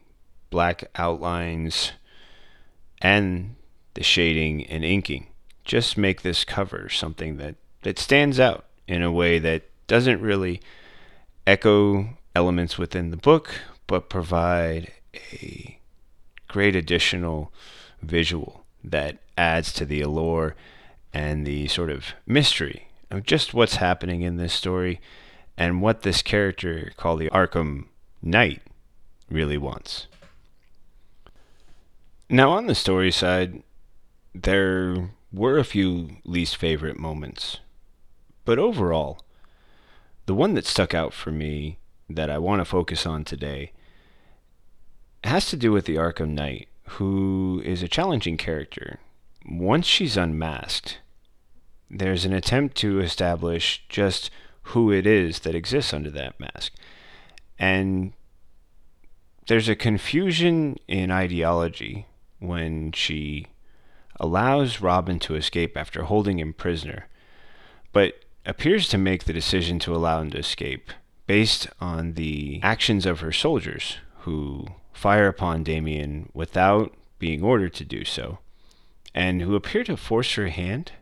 black outlines and the shading and inking just make this cover something that, that stands out in a way that doesn't really echo elements within the book, but provide a great additional visual that adds to the allure and the sort of mystery of just what's happening in this story and what this character called the Arkham Knight really wants. Now, on the story side, there were a few least favorite moments. But overall, the one that stuck out for me that I want to focus on today has to do with the Arkham Knight, who is a challenging character. Once she's unmasked, there's an attempt to establish just who it is that exists under that mask. And there's a confusion in ideology when she allows Robin to escape after holding him prisoner, but appears to make the decision to allow him to escape based on the actions of her soldiers who fire upon Damian without being ordered to do so, and who appear to force her hand.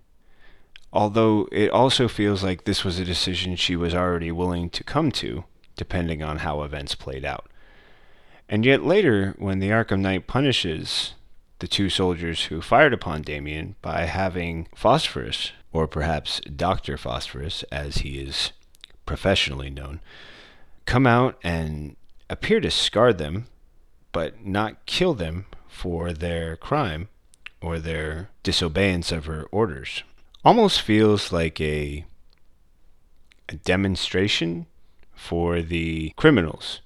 Although it also feels like this was a decision she was already willing to come to, depending on how events played out. And yet later, when the Arkham Knight punishes the two soldiers who fired upon Damian by having Phosphorus, or perhaps Dr. Phosphorus, as he is professionally known, come out and appear to scar them, but not kill them for their crime or their disobeyance of her orders. Almost feels like a, a demonstration for the criminals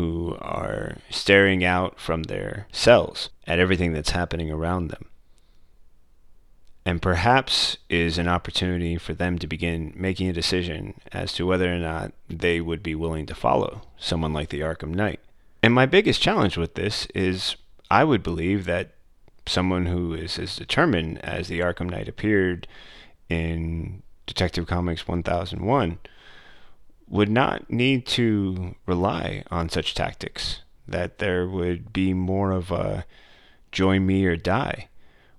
who are staring out from their cells at everything that's happening around them. And perhaps is an opportunity for them to begin making a decision as to whether or not they would be willing to follow someone like the Arkham Knight. And my biggest challenge with this is I would believe that someone who is as determined as the Arkham Knight appeared in Detective Comics 1001 would not need to rely on such tactics, that there would be more of a join me or die,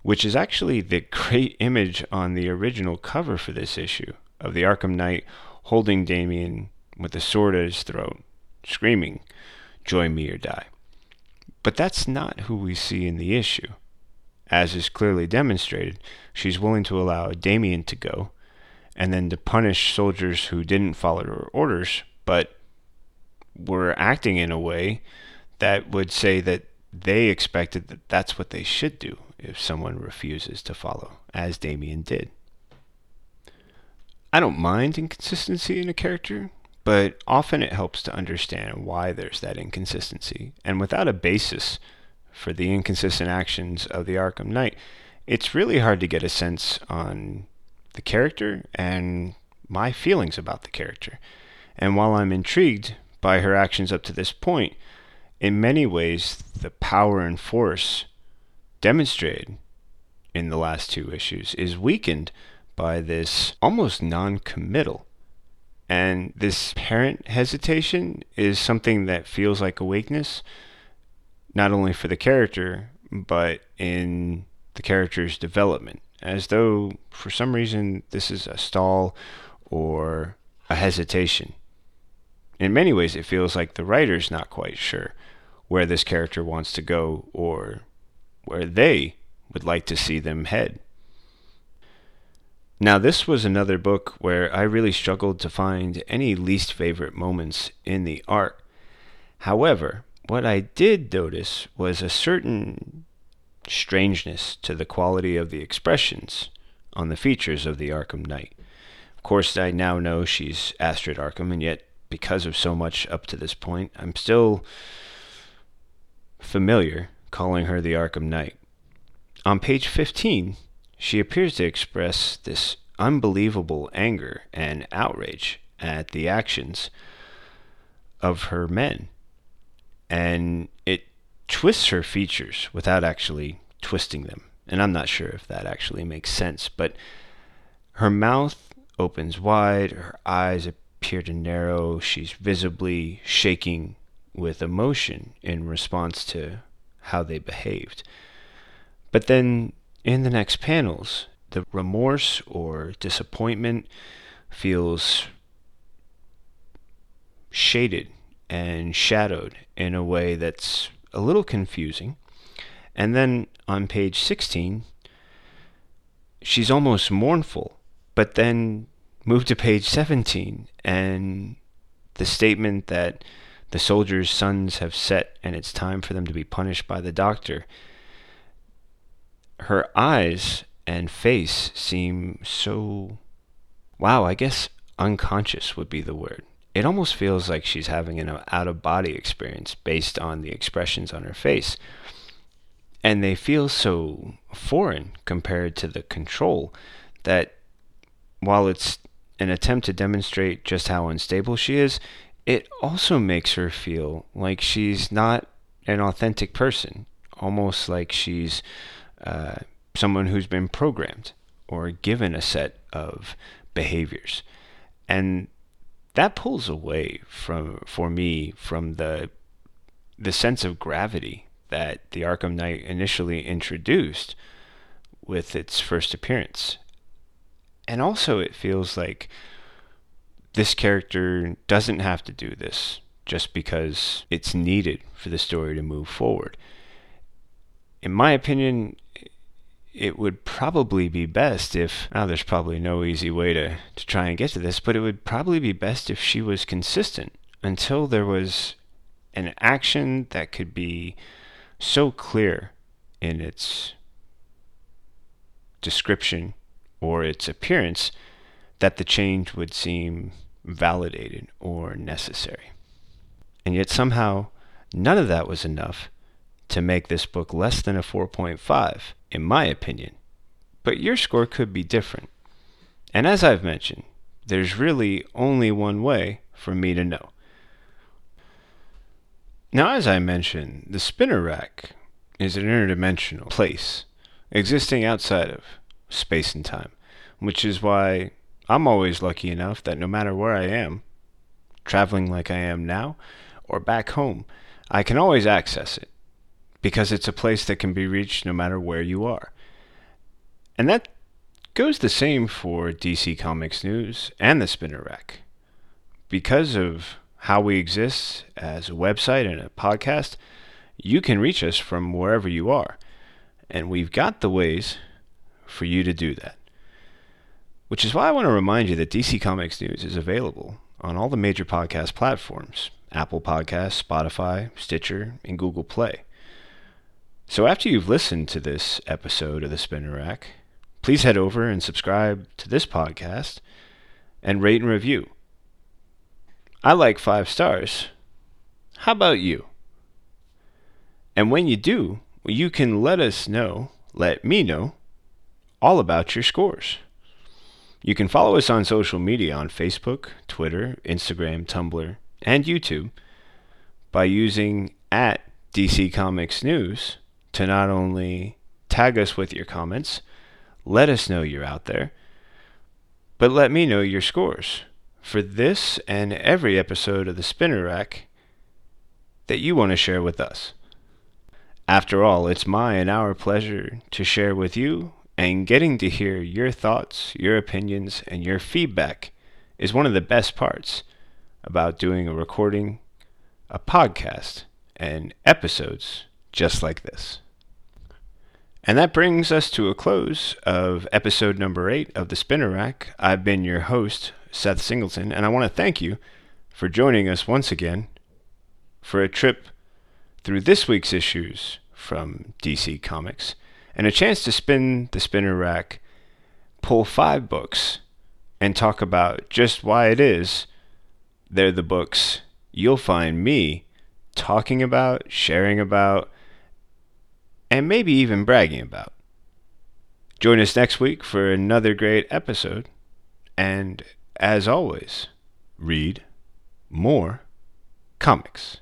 which is actually the great image on the original cover for this issue of the Arkham Knight holding Damian with a sword at his throat, screaming, Join me or die. But that's not who we see in the issue. As is clearly demonstrated, she's willing to allow Damian to go and then to punish soldiers who didn't follow her orders, but were acting in a way that would say that they expected that that's what they should do if someone refuses to follow, as Damian did. I don't mind inconsistency in a character, but often it helps to understand why there's that inconsistency. And without a basis for the inconsistent actions of the Arkham Knight, it's really hard to get a sense on the character and my feelings about the character. And while I'm intrigued by her actions up to this point, in many ways, the power and force demonstrated in the last two issues is weakened by this almost non committal. And this parent hesitation is something that feels like a weakness, not only for the character, but in the character's development as though for some reason this is a stall or a hesitation. In many ways, it feels like the writer's not quite sure where this character wants to go or where they would like to see them head. Now, this was another book where I really struggled to find any least favorite moments in the art. However, what I did notice was a certain strangeness to the quality of the expressions on the features of the Arkham Knight. Of course, I now know she's Astrid Arkham, and yet, because of so much up to this point, I'm still familiar calling her the Arkham Knight. On page 15, she appears to express this unbelievable anger and outrage at the actions of her men. And it twists her features without actually twisting them. And I'm not sure if that actually makes sense, but her mouth opens wide, her eyes appear to narrow, she's visibly shaking with emotion in response to how they behaved. But then in the next panels, the remorse or disappointment feels shaded and shadowed in a way that's a little confusing. And then on page 16, she's almost mournful, but then move to page 17 and the statement that the soldiers' sons have set and it's time for them to be punished by the doctor her eyes and face seem so. Wow, I guess unconscious would be the word. It almost feels like she's having an out of body experience based on the expressions on her face. And they feel so foreign compared to the control that while it's an attempt to demonstrate just how unstable she is, it also makes her feel like she's not an authentic person, almost like she's uh, someone who's been programmed or given a set of behaviors. And that pulls away from for me from the the sense of gravity that the Arkham Knight initially introduced with its first appearance. And also it feels like this character doesn't have to do this just because it's needed for the story to move forward. In my opinion, it would probably be best if now there's probably no easy way to, to try and get to this, but it would probably be best if she was consistent until there was an action that could be so clear in its description or its appearance that the change would seem validated or necessary. And yet somehow none of that was enough to make this book less than a 4.5, in my opinion. But your score could be different. And as I've mentioned, there's really only one way for me to know. Now, as I mentioned, the spinner rack is an interdimensional place existing outside of space and time, which is why I'm always lucky enough that no matter where I am, traveling like I am now, or back home, I can always access it because it's a place that can be reached no matter where you are. And that goes the same for DC Comics News and the Spinner Rack. Because of how we exist as a website and a podcast, you can reach us from wherever you are. And we've got the ways for you to do that. Which is why I want to remind you that DC Comics News is available on all the major podcast platforms Apple Podcasts, Spotify, Stitcher, and Google Play. So after you've listened to this episode of the Spinner Rack, please head over and subscribe to this podcast and rate and review. I like five stars. How about you? And when you do, you can let us know, let me know, all about your scores. You can follow us on social media on Facebook, Twitter, Instagram, Tumblr, and YouTube by using at DC Comics News to not only tag us with your comments, let us know you're out there, but let me know your scores for this and every episode of the Spinner Rack that you want to share with us. After all, it's my and our pleasure to share with you, and getting to hear your thoughts, your opinions, and your feedback is one of the best parts about doing a recording, a podcast, and episodes just like this. And that brings us to a close of episode number eight of the Spinner Rack. I've been your host, Seth Singleton, and I want to thank you for joining us once again for a trip through this week's issues from DC Comics and a chance to spin the Spinner Rack, pull five books, and talk about just why it is they're the books you'll find me talking about, sharing about, and maybe even bragging about. Join us next week for another great episode. And as always, read more comics.